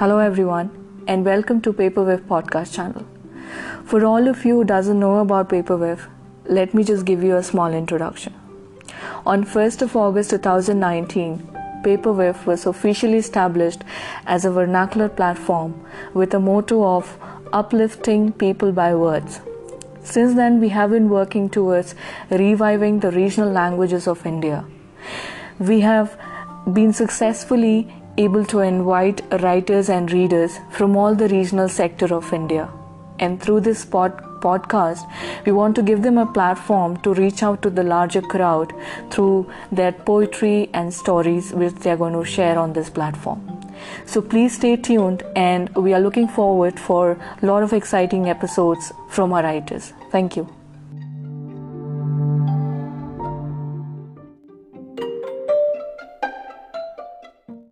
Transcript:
Hello everyone and welcome to Paperwave podcast channel. For all of you who doesn't know about Paperwave, let me just give you a small introduction. On 1st of August 2019, Paperwave was officially established as a vernacular platform with a motto of uplifting people by words. Since then, we have been working towards reviving the regional languages of India. We have been successfully able to invite writers and readers from all the regional sector of India. And through this pod- podcast, we want to give them a platform to reach out to the larger crowd through their poetry and stories which they are going to share on this platform. So please stay tuned and we are looking forward for a lot of exciting episodes from our writers. Thank you.